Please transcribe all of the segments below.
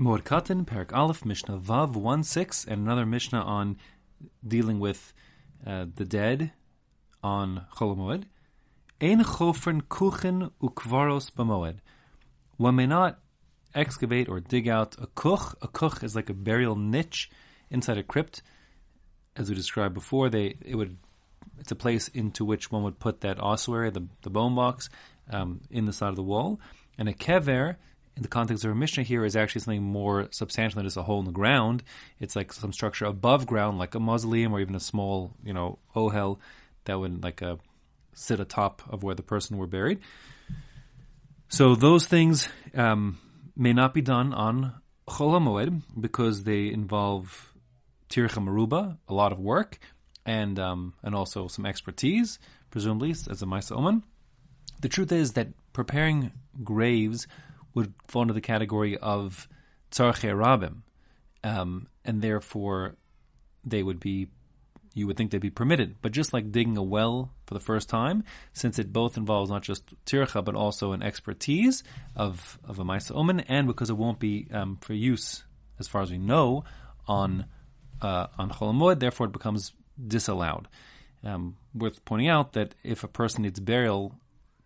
Moed Katan, Perak Aleph, Mishnah Vav 1 6, and another Mishnah on dealing with uh, the dead on Chol Ein chofren kuchen ukvaros b'moed. One may not excavate or dig out a kuch. A kuch is like a burial niche inside a crypt. As we described before, they it would it's a place into which one would put that ossuary, the, the bone box, um, in the side of the wall. And a kever, in the context of a Mishnah here, is actually something more substantial than just a hole in the ground. It's like some structure above ground, like a mausoleum or even a small, you know, ohel that would like a sit atop of where the person were buried. So those things um, may not be done on Chol HaMoed because they involve tircha maruba, a lot of work, and um, and also some expertise, presumably as a Maisa Oman. The truth is that preparing graves would fall into the category of tzarche rabim, um, and therefore they would be you would think they'd be permitted. But just like digging a well for the first time, since it both involves not just tircha but also an expertise of of a ma'isa omen, and because it won't be um, for use, as far as we know, on uh, on Chol therefore it becomes disallowed. Um, worth pointing out that if a person needs burial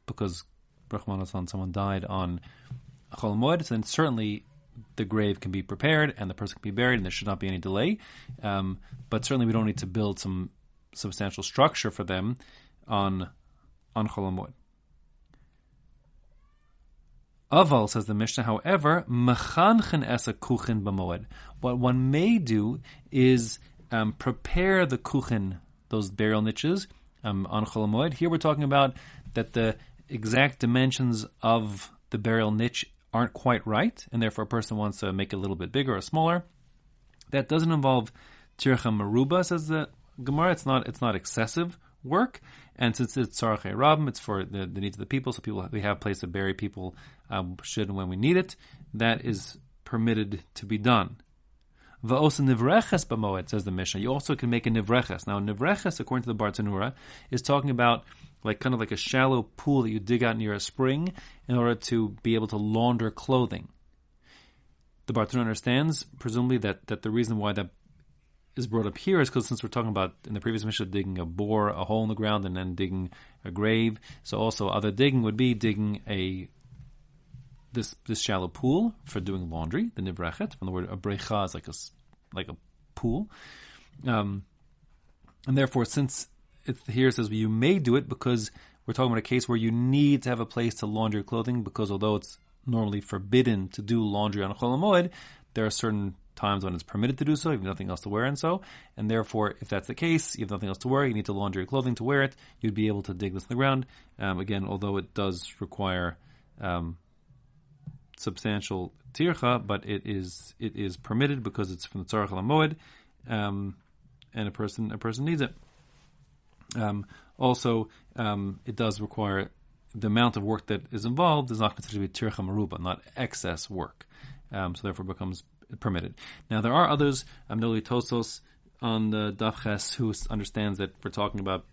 because Brahmanasan someone died on Chol then certainly the grave can be prepared and the person can be buried, and there should not be any delay. Um, but certainly, we don't need to build some substantial structure for them on on Chol Aval says the Mishnah, however, mechanchen esa kuchen b'moed. What one may do is um, prepare the kuchen, those burial niches, um, on Chol Here we're talking about that the exact dimensions of the burial niche aren't quite right, and therefore a person wants to make it a little bit bigger or smaller. That doesn't involve tircha maruba, says the Gemara. It's not it's not excessive work, and since it's tzarche rabim, it's for the, the, needs of the people. So people we have a place to bury people um, should and when we need it. That is permitted to be done. Va'osa nivreches b'moed says the Mishnah. You also can make a nivreches. Now nivreches, according to the Bartanura, is talking about like kind of like a shallow pool that you dig out near a spring in order to be able to launder clothing. The Bartanura understands, presumably, that, that the reason why that is brought up here is because since we're talking about in the previous Mishnah digging a bore, a hole in the ground, and then digging a grave, so also other digging would be digging a this this shallow pool for doing laundry, the nivrechet, from the word abrecha is like a like a pool, um, and therefore since it here says well, you may do it because we're talking about a case where you need to have a place to launder your clothing because although it's normally forbidden to do laundry on Chol there are certain times when it's permitted to do so, you have nothing else to wear and so, and therefore, if that's the case, you have nothing else to wear, you need to launder your clothing to wear it, you'd be able to dig this in the ground. Um, again, although it does require um, substantial tircha, but it is it is permitted because it's from the tzarech al um, and a person a person needs it. Um, also, um, it does require the amount of work that is involved is not considered to be tircha maruba, not excess work. Um, so therefore, becomes permitted. Now there are others. Um, Tosfos on the Dafches who understands that we're talking about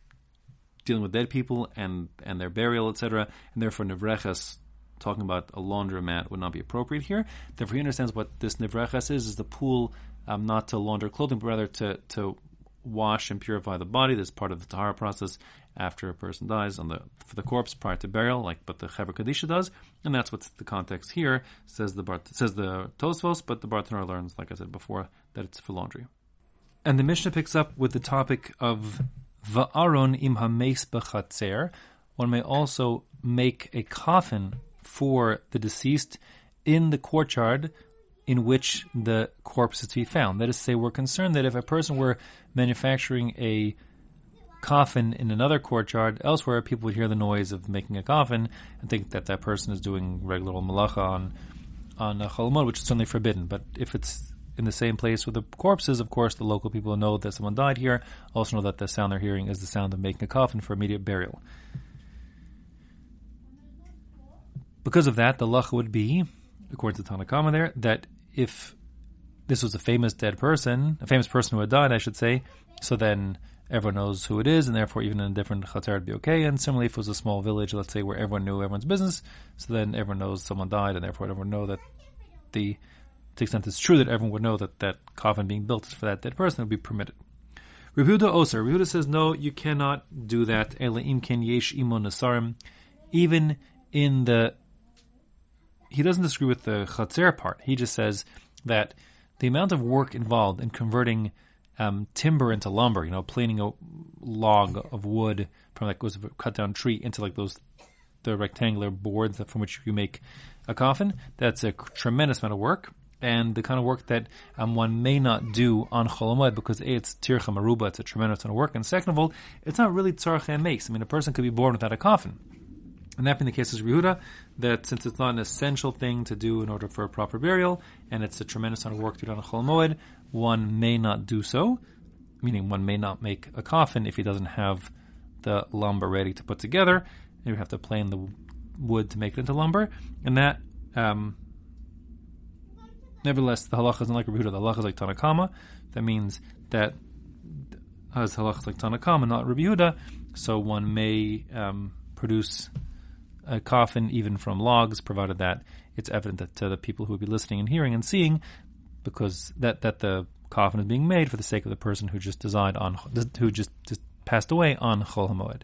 dealing with dead people and and their burial, etc. And therefore, nevreches talking about a laundromat would not be appropriate here. Therefore, he understands what this nevreches is: is the pool um, not to launder clothing, but rather to to wash and purify the body. That's part of the tahara process after a person dies on the for the corpse prior to burial, like but the Chevra Kadisha does, and that's what's the context here. Says the Bart, says the Tosfos, but the Bartanur learns, like I said before, that it's for laundry. And the Mishnah picks up with the topic of va'aron im hameis b'chatzer. One may also make a coffin for the deceased in the courtyard in which the corpse is to be found. That is to say, we're concerned that if a person were manufacturing a coffin in another courtyard elsewhere, people would hear the noise of making a coffin and think that that person is doing regular malacha on on uh, a Chol Hamoed, which is certainly forbidden. But if it's in the same place with the corpses, of course, the local people know that someone died here. Also know that the sound they're hearing is the sound of making a coffin for immediate burial. Because of that, the lach would be, according to Tanna Kamma there, that if this was a famous dead person, a famous person who had died, I should say, so then everyone knows who it is, and therefore even in a different chatzar would be okay. And similarly, if it was a small village, let's say where everyone knew everyone's business, so then everyone knows someone died, and therefore everyone know that the the extent it's true that everyone would know that that coffin being built is for that dead person, would be permitted. Rehuda Oser. Rehuda says, no, you cannot do that. Even in the, he doesn't disagree with the chatzer part. He just says that the amount of work involved in converting um, timber into lumber, you know, planing a log of wood from like was cut down tree into like those the rectangular boards from which you make a coffin. That's a tremendous amount of work and the kind of work that um, one may not do on Chol because A, it's tircha maruba, it's a tremendous amount of work, and second of all, it's not really tzarcha makes. I mean, a person could be born without a coffin. And that being the case is Rehuda, that since it's not an essential thing to do in order for a proper burial, and it's a tremendous amount of work to do on a Chol one may not do so, meaning one may not make a coffin if he doesn't have the lumber ready to put together. You have to plane the wood to make it into lumber, and that um, Nevertheless, the halacha isn't like Rabbi Huda. The halacha is like Tanna Kamma. That means that as halacha is like Tanna Kamma, not Rabbi so one may um, produce a coffin even from logs, provided that it's evident that to the people who would be listening and hearing and seeing, because that that the coffin is being made for the sake of the person who just died on who just, just passed away on Chol Hamoed.